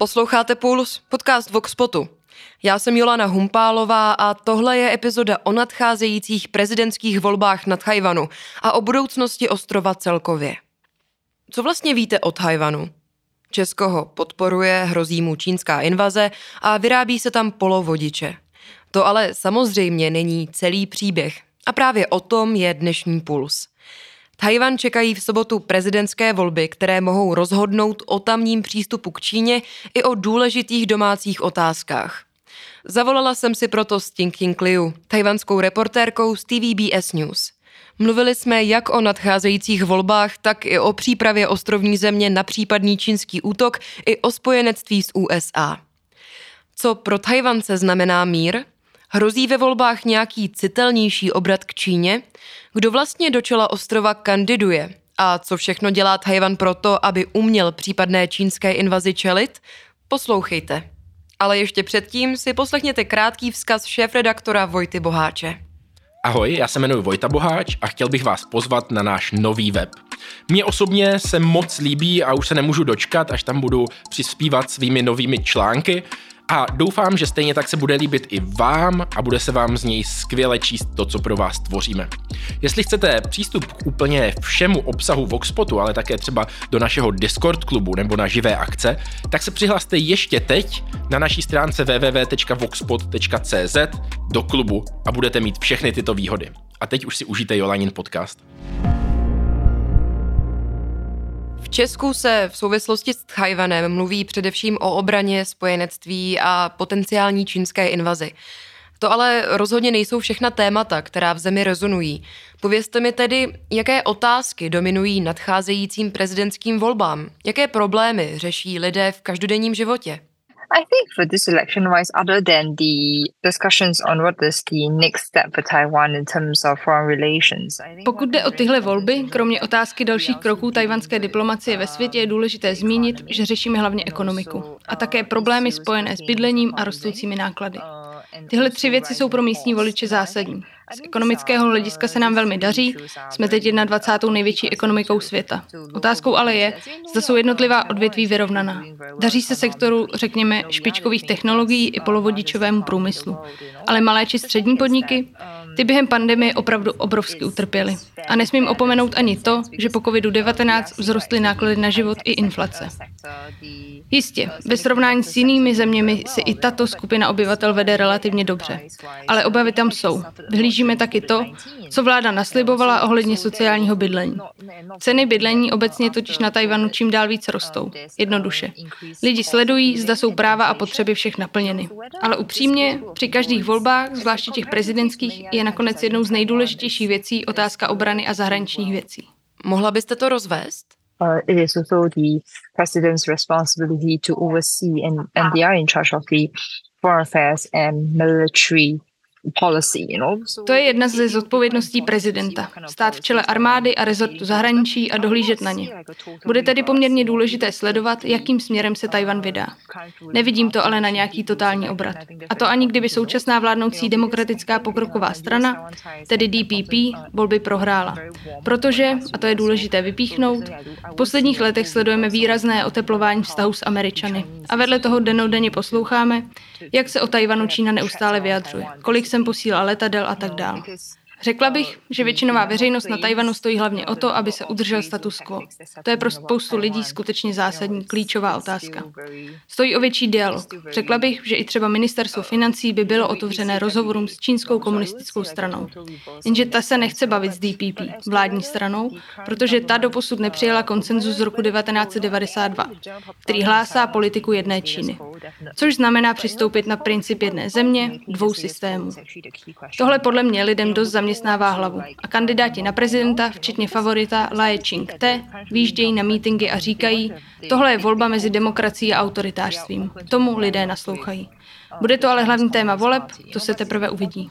Posloucháte Puls, podcast Voxpotu. Já jsem Jolana Humpálová a tohle je epizoda o nadcházejících prezidentských volbách na Tajvanu a o budoucnosti ostrova celkově. Co vlastně víte o Tajvanu? Česko ho podporuje, hrozí mu čínská invaze a vyrábí se tam polovodiče. To ale samozřejmě není celý příběh. A právě o tom je dnešní puls. Tajvan čekají v sobotu prezidentské volby, které mohou rozhodnout o tamním přístupu k Číně i o důležitých domácích otázkách. Zavolala jsem si proto s King Liu, tajvanskou reportérkou z TVBS News. Mluvili jsme jak o nadcházejících volbách, tak i o přípravě ostrovní země na případný čínský útok i o spojenectví s USA. Co pro Tajvance znamená mír? Hrozí ve volbách nějaký citelnější obrat k Číně? Kdo vlastně do čela ostrova kandiduje? A co všechno dělá Tajvan proto, aby uměl případné čínské invazi čelit? Poslouchejte. Ale ještě předtím si poslechněte krátký vzkaz šéf-redaktora Vojty Boháče. Ahoj, já se jmenuji Vojta Boháč a chtěl bych vás pozvat na náš nový web. Mně osobně se moc líbí a už se nemůžu dočkat, až tam budu přispívat svými novými články a doufám, že stejně tak se bude líbit i vám a bude se vám z něj skvěle číst to, co pro vás tvoříme. Jestli chcete přístup k úplně všemu obsahu Voxpotu, ale také třeba do našeho Discord klubu nebo na živé akce, tak se přihlaste ještě teď na naší stránce www.voxpot.cz do klubu a budete mít všechny tyto výhody. A teď už si užijte Jolanin podcast. Česku se v souvislosti s Tchajvanem mluví především o obraně, spojenectví a potenciální čínské invazi. To ale rozhodně nejsou všechna témata, která v zemi rezonují. Povězte mi tedy, jaké otázky dominují nadcházejícím prezidentským volbám, jaké problémy řeší lidé v každodenním životě. I think for this election wise, other than the discussions on what is the next step for Taiwan in terms of foreign relations. Pokud jde o tyhle volby, kromě otázky dalších kroků tajvanské diplomacie ve světě je důležité zmínit, že řešíme hlavně ekonomiku a také problémy spojené s bydlením a rostoucími náklady. Tyhle tři věci jsou pro místní voliče zásadní. Z ekonomického hlediska se nám velmi daří, jsme teď 21. největší ekonomikou světa. Otázkou ale je, zda jsou jednotlivá odvětví vyrovnaná. Daří se sektoru, řekněme, špičkových technologií i polovodičovému průmyslu. Ale malé či střední podniky, ty během pandemie opravdu obrovsky utrpěly. A nesmím opomenout ani to, že po COVID-19 vzrostly náklady na život i inflace. Jistě, ve srovnání s jinými zeměmi si i tato skupina obyvatel vede relativně dobře. Ale obavy tam jsou. Vyhlížíme taky to, co vláda naslibovala ohledně sociálního bydlení. Ceny bydlení obecně totiž na Tajvanu čím dál víc rostou. Jednoduše. Lidi sledují, zda jsou práva a potřeby všech naplněny. Ale upřímně, při každých volbách, zvláště těch prezidentských, je nakonec jednou z nejdůležitějších věcí otázka obrany a zahraničních věcí. Mohla byste to rozvést? Uh, it is also the president's responsibility to oversee, and, and they are in charge of the foreign affairs and military to je jedna ze zodpovědností prezidenta. Stát v čele armády a rezortu zahraničí a dohlížet na ně. Bude tedy poměrně důležité sledovat, jakým směrem se Tajvan vydá. Nevidím to ale na nějaký totální obrat. A to ani kdyby současná vládnoucí demokratická pokroková strana, tedy DPP, volby prohrála. Protože, a to je důležité vypíchnout, v posledních letech sledujeme výrazné oteplování vztahů s Američany. A vedle toho denodenně posloucháme, jak se o Tajvanu Čína neustále vyjadřuje, kolik jsem posílal letadel a tak dál. Řekla bych, že většinová veřejnost na Tajvanu stojí hlavně o to, aby se udržel status quo. To je pro spoustu lidí skutečně zásadní, klíčová otázka. Stojí o větší dialog. Řekla bych, že i třeba ministerstvo financí by bylo otevřené rozhovorům s čínskou komunistickou stranou. Jenže ta se nechce bavit s DPP, vládní stranou, protože ta doposud nepřijala konsenzus z roku 1992, který hlásá politiku jedné Číny. Což znamená přistoupit na princip jedné země, dvou systémů. Tohle podle mě lidem dost zaměstnává zaměstnává hlavu. A kandidáti na prezidenta, včetně favorita Lae Ching-te, výjíždějí na mítingy a říkají, tohle je volba mezi demokracií a autoritářstvím. Tomu lidé naslouchají. Bude to ale hlavní téma voleb, to se teprve uvidí.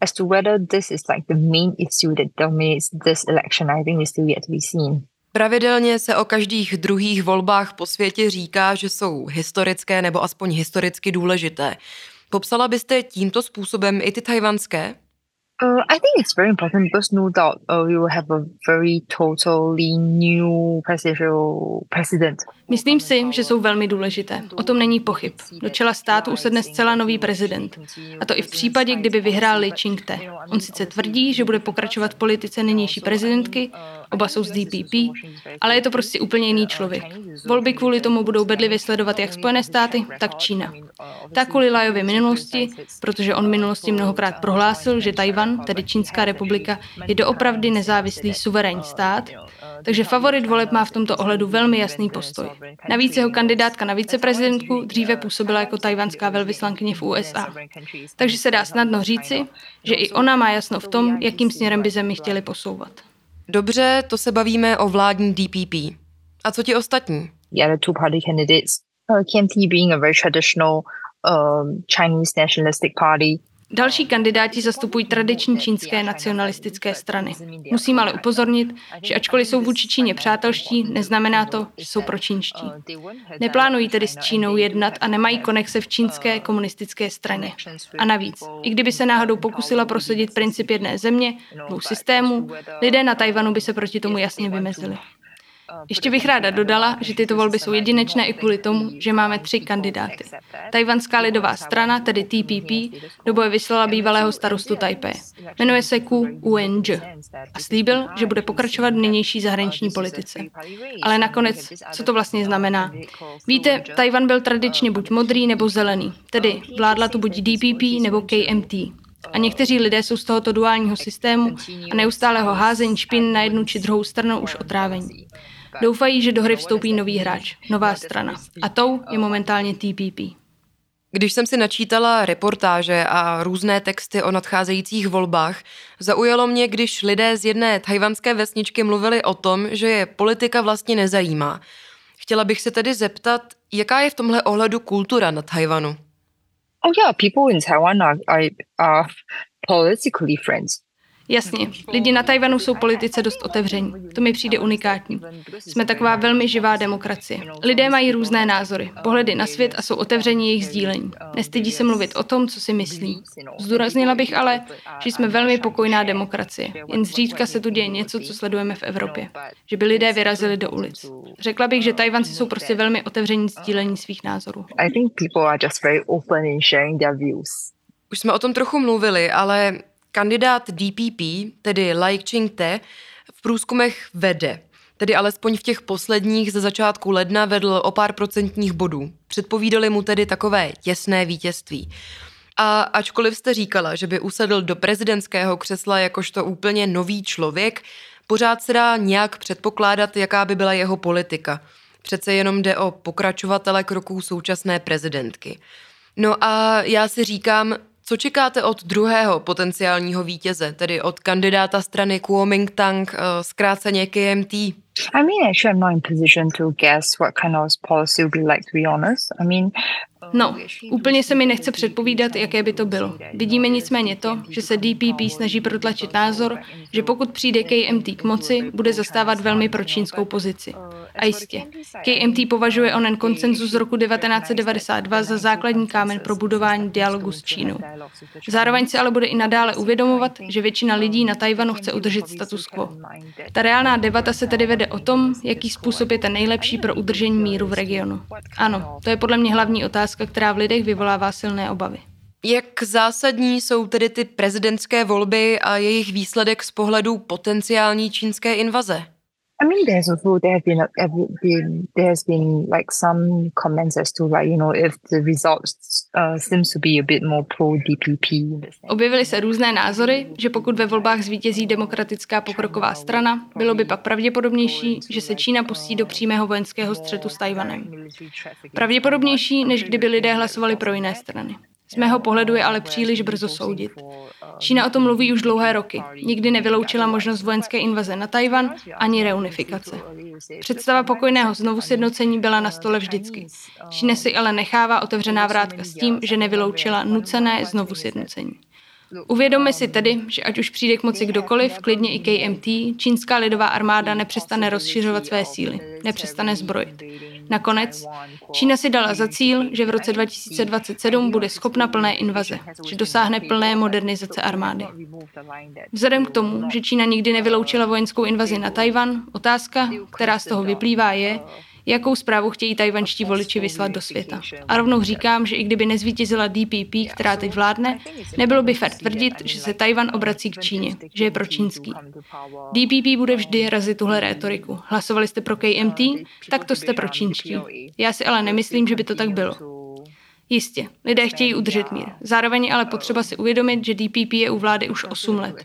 As to whether this is like the main issue that dominates this election, I think is still yet to be seen. Pravidelně se o každých druhých volbách po světě říká, že jsou historické nebo aspoň historicky důležité. Popsala byste tímto způsobem i ty tajvanské? Uh, I think it's very important because no doubt uh, we will have a very totally new presidential president. Myslím si, že jsou velmi důležité. O tom není pochyb. Do čela státu usedne zcela nový prezident. A to i v případě, kdyby vyhrál Li Ching-te. On sice tvrdí, že bude pokračovat v politice nynější prezidentky, oba jsou z DPP, ale je to prostě úplně jiný člověk. Volby kvůli tomu budou bedlivě sledovat jak Spojené státy, tak Čína. Tak kvůli Lajově minulosti, protože on minulosti mnohokrát prohlásil, že Tajvan, tedy Čínská republika, je doopravdy nezávislý suverénní stát, takže favorit voleb má v tomto ohledu velmi jasný postoj. Navíc jeho kandidátka na viceprezidentku dříve působila jako tajvanská velvyslankyně v USA. Takže se dá snadno říci, že i ona má jasno v tom, jakým směrem by zemi chtěli posouvat. Dobře, to se bavíme o vládní DPP. A co ti ostatní? The other two party candidates, uh, KMT being a very traditional um, Chinese nationalistic party, Další kandidáti zastupují tradiční čínské nacionalistické strany. Musím ale upozornit, že ačkoliv jsou vůči Číně přátelští, neznamená to, že jsou pročínští. Neplánují tedy s Čínou jednat a nemají konexe v čínské komunistické straně. A navíc, i kdyby se náhodou pokusila prosadit princip jedné země, dvou systémů, lidé na Tajvanu by se proti tomu jasně vymezili. Ještě bych ráda dodala, že tyto volby jsou jedinečné i kvůli tomu, že máme tři kandidáty. Tajvanská lidová strana, tedy TPP, do boje vyslala bývalého starostu Taipei. Jmenuje se Ku Uenj a slíbil, že bude pokračovat v nynější zahraniční politice. Ale nakonec, co to vlastně znamená? Víte, Tajvan byl tradičně buď modrý nebo zelený, tedy vládla tu buď DPP nebo KMT. A někteří lidé jsou z tohoto duálního systému a neustálého házení špin na jednu či druhou stranu už otrávení. Doufají, že do hry vstoupí nový hráč, nová strana. A tou je momentálně TPP. Když jsem si načítala reportáže a různé texty o nadcházejících volbách, zaujalo mě, když lidé z jedné tajvanské vesničky mluvili o tom, že je politika vlastně nezajímá. Chtěla bych se tedy zeptat, jaká je v tomhle ohledu kultura na Tajvanu? Oh yeah, people in Taiwan are, are, are politically friends. Jasně, lidi na Tajvanu jsou politice dost otevření. To mi přijde unikátní. Jsme taková velmi živá demokracie. Lidé mají různé názory, pohledy na svět a jsou otevření jejich sdílení. Nestydí se mluvit o tom, co si myslí. Zdůraznila bych ale, že jsme velmi pokojná demokracie. Jen zřídka se tu děje něco, co sledujeme v Evropě. Že by lidé vyrazili do ulic. Řekla bych, že Tajvanci jsou prostě velmi otevření sdílení svých názorů. Už jsme o tom trochu mluvili, ale Kandidát DPP, tedy Lai Ching-te, v průzkumech vede. Tedy alespoň v těch posledních ze začátku ledna vedl o pár procentních bodů. Předpovídali mu tedy takové těsné vítězství. A ačkoliv jste říkala, že by usedl do prezidentského křesla jakožto úplně nový člověk, pořád se dá nějak předpokládat, jaká by byla jeho politika. Přece jenom jde o pokračovatele kroků současné prezidentky. No a já si říkám, co čekáte od druhého potenciálního vítěze, tedy od kandidáta strany Kuomintang, eh, zkráceně KMT? I mean, actually, I'm not in position to guess what kind of policy will be like, to be honest. I mean, No, úplně se mi nechce předpovídat, jaké by to bylo. Vidíme nicméně to, že se DPP snaží protlačit názor, že pokud přijde KMT k moci, bude zastávat velmi pročínskou pozici. A jistě, KMT považuje onen koncenzus z roku 1992 za základní kámen pro budování dialogu s Čínou. Zároveň se ale bude i nadále uvědomovat, že většina lidí na Tajvanu chce udržet status quo. Ta reálná debata se tedy vede o tom, jaký způsob je ten nejlepší pro udržení míru v regionu. Ano, to je podle mě hlavní otázka, která v lidech vyvolává silné obavy. Jak zásadní jsou tedy ty prezidentské volby a jejich výsledek z pohledu potenciální čínské invaze? I mean, there's also there have been, have been there has been like some comments as to like you know if the results uh, seems to be a bit more pro DPP. Objevily se různé názory, že pokud ve volbách zvítězí demokratická pokroková strana, bylo by pak pravděpodobnější, že se Čína pustí do přímého vojenského střetu s Tajvanem. Pravděpodobnější, než kdyby lidé hlasovali pro jiné strany. Z mého pohledu je ale příliš brzo soudit. Čína o tom mluví už dlouhé roky. Nikdy nevyloučila možnost vojenské invaze na Tajvan ani reunifikace. Představa pokojného znovu sjednocení byla na stole vždycky. Čína si ale nechává otevřená vrátka s tím, že nevyloučila nucené znovu sjednocení. Uvědomme si tedy, že ať už přijde k moci kdokoliv, klidně i KMT, čínská lidová armáda nepřestane rozšiřovat své síly, nepřestane zbrojit. Nakonec, Čína si dala za cíl, že v roce 2027 bude schopna plné invaze, že dosáhne plné modernizace armády. Vzhledem k tomu, že Čína nikdy nevyloučila vojenskou invazi na Tajvan, otázka, která z toho vyplývá, je, jakou zprávu chtějí tajvanští voliči vyslat do světa. A rovnou říkám, že i kdyby nezvítězila DPP, která teď vládne, nebylo by fér tvrdit, že se Tajvan obrací k Číně, že je pro čínský. DPP bude vždy razit tuhle rétoriku. Hlasovali jste pro KMT, tak to jste pro čínští. Já si ale nemyslím, že by to tak bylo. Jistě, lidé chtějí udržet mír. Zároveň ale potřeba si uvědomit, že DPP je u vlády už 8 let.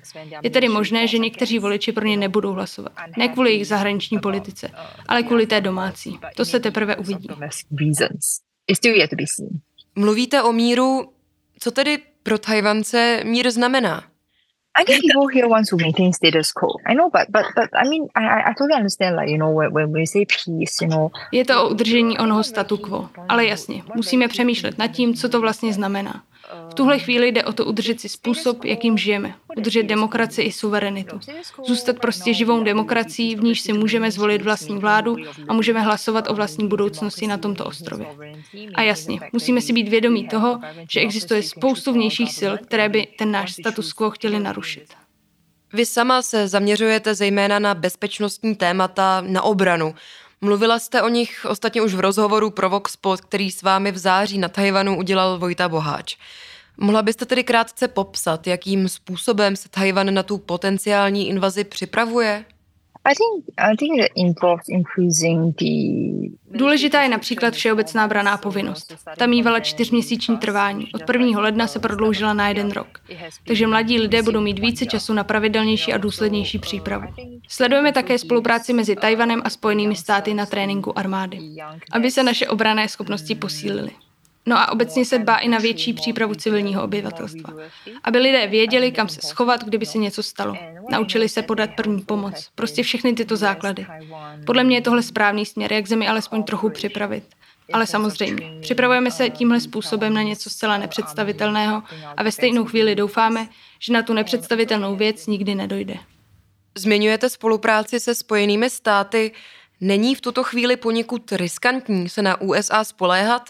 Je tedy možné, že někteří voliči pro ně nebudou hlasovat. Ne kvůli jejich zahraniční politice, ale kvůli té domácí. To se teprve uvidí. Mluvíte o míru, co tedy pro Tajvance mír znamená? I think people here want to maintain status quo. I know, but but but I mean, I I totally understand. Like you know, when when we say peace, you know. Je to o udržení onoho statu quo, ale jasně, musíme přemýšlet nad tím, co to vlastně znamená. V tuhle chvíli jde o to udržet si způsob, jakým žijeme, udržet demokracii i suverenitu. Zůstat prostě živou demokracií, v níž si můžeme zvolit vlastní vládu a můžeme hlasovat o vlastní budoucnosti na tomto ostrově. A jasně, musíme si být vědomí toho, že existuje spoustu vnějších sil, které by ten náš status quo chtěli narušit. Vy sama se zaměřujete zejména na bezpečnostní témata, na obranu. Mluvila jste o nich ostatně už v rozhovoru pro Voxpot, který s vámi v září na Tajvanu udělal Vojta Boháč. Mohla byste tedy krátce popsat, jakým způsobem se Tajvan na tu potenciální invazi připravuje? Důležitá je například všeobecná braná povinnost. Ta mývala čtyřměsíční trvání. Od 1. ledna se prodloužila na jeden rok. Takže mladí lidé budou mít více času na pravidelnější a důslednější přípravu. Sledujeme také spolupráci mezi Tajvanem a Spojenými státy na tréninku armády, aby se naše obrané schopnosti posílily. No a obecně se dbá i na větší přípravu civilního obyvatelstva. Aby lidé věděli, kam se schovat, kdyby se něco stalo. Naučili se podat první pomoc. Prostě všechny tyto základy. Podle mě je tohle správný směr, jak zemi alespoň trochu připravit. Ale samozřejmě, připravujeme se tímhle způsobem na něco zcela nepředstavitelného a ve stejnou chvíli doufáme, že na tu nepředstavitelnou věc nikdy nedojde. Zmiňujete spolupráci se Spojenými státy. Není v tuto chvíli poněkud riskantní se na USA spoléhat?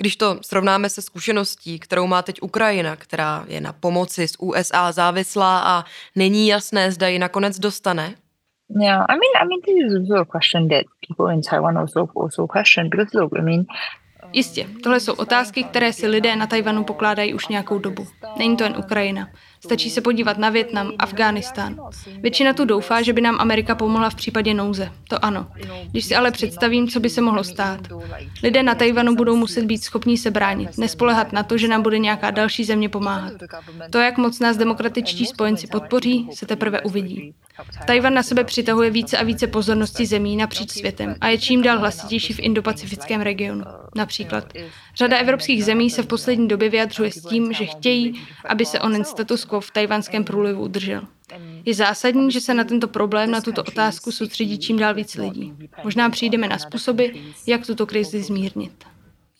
Když to srovnáme se zkušeností, kterou má teď Ukrajina, která je na pomoci z USA závislá a není jasné, zda ji nakonec dostane? Yeah, I mean, I mean, this is also a question that people in Taiwan also also question because look, I mean, Jistě, tohle jsou otázky, které si lidé na Tajvanu pokládají už nějakou dobu. Není to jen Ukrajina. Stačí se podívat na Větnam, Afghánistán. Většina tu doufá, že by nám Amerika pomohla v případě nouze. To ano. Když si ale představím, co by se mohlo stát. Lidé na Tajvanu budou muset být schopní se bránit, nespolehat na to, že nám bude nějaká další země pomáhat. To, jak moc nás demokratičtí spojenci podpoří, se teprve uvidí. Tajvan na sebe přitahuje více a více pozornosti zemí napříč světem a je čím dál hlasitější v indopacifickém regionu. Například. Řada evropských zemí se v poslední době vyjadřuje s tím, že chtějí, aby se onen status quo v tajvanském průlivu udržel. Je zásadní, že se na tento problém, na tuto otázku soustředí čím dál víc lidí. Možná přijdeme na způsoby, jak tuto krizi zmírnit.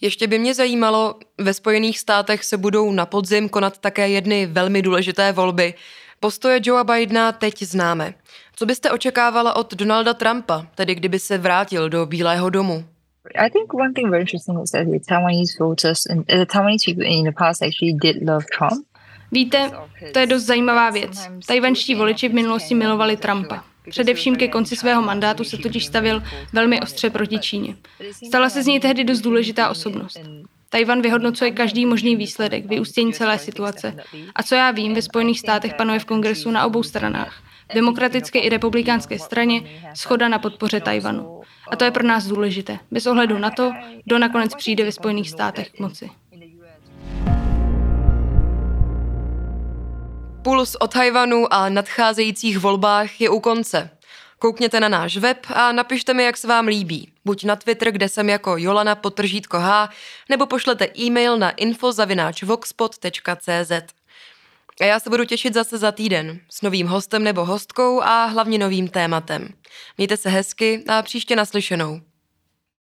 Ještě by mě zajímalo, ve Spojených státech se budou na podzim konat také jedny velmi důležité volby. Postoje Joea Bidena teď známe. Co byste očekávala od Donalda Trumpa, tedy kdyby se vrátil do Bílého domu? I think one thing very interesting is that the Taiwanese voters and the Taiwanese people in the past actually did love Trump. Víte, to je dost zajímavá věc. Tajvanští voliči v minulosti milovali Trumpa. Především ke konci svého mandátu se totiž stavil velmi ostře proti Číně. Stala se z něj tehdy dost důležitá osobnost. Tajvan vyhodnocuje každý možný výsledek, vyústění celé situace. A co já vím, ve Spojených státech panuje v kongresu na obou stranách, v demokratické i republikánské straně, schoda na podpoře Tajvanu. A to je pro nás důležité, bez ohledu na to, kdo nakonec přijde ve Spojených státech k moci. Puls o Tajvanu a nadcházejících volbách je u konce. Koukněte na náš web a napište mi, jak se vám líbí. Buď na Twitter, kde jsem jako Jolana potržítko H, nebo pošlete e-mail na info.voxpot.cz. A já se budu těšit zase za týden s novým hostem nebo hostkou a hlavně novým tématem. Mějte se hezky a příště naslyšenou.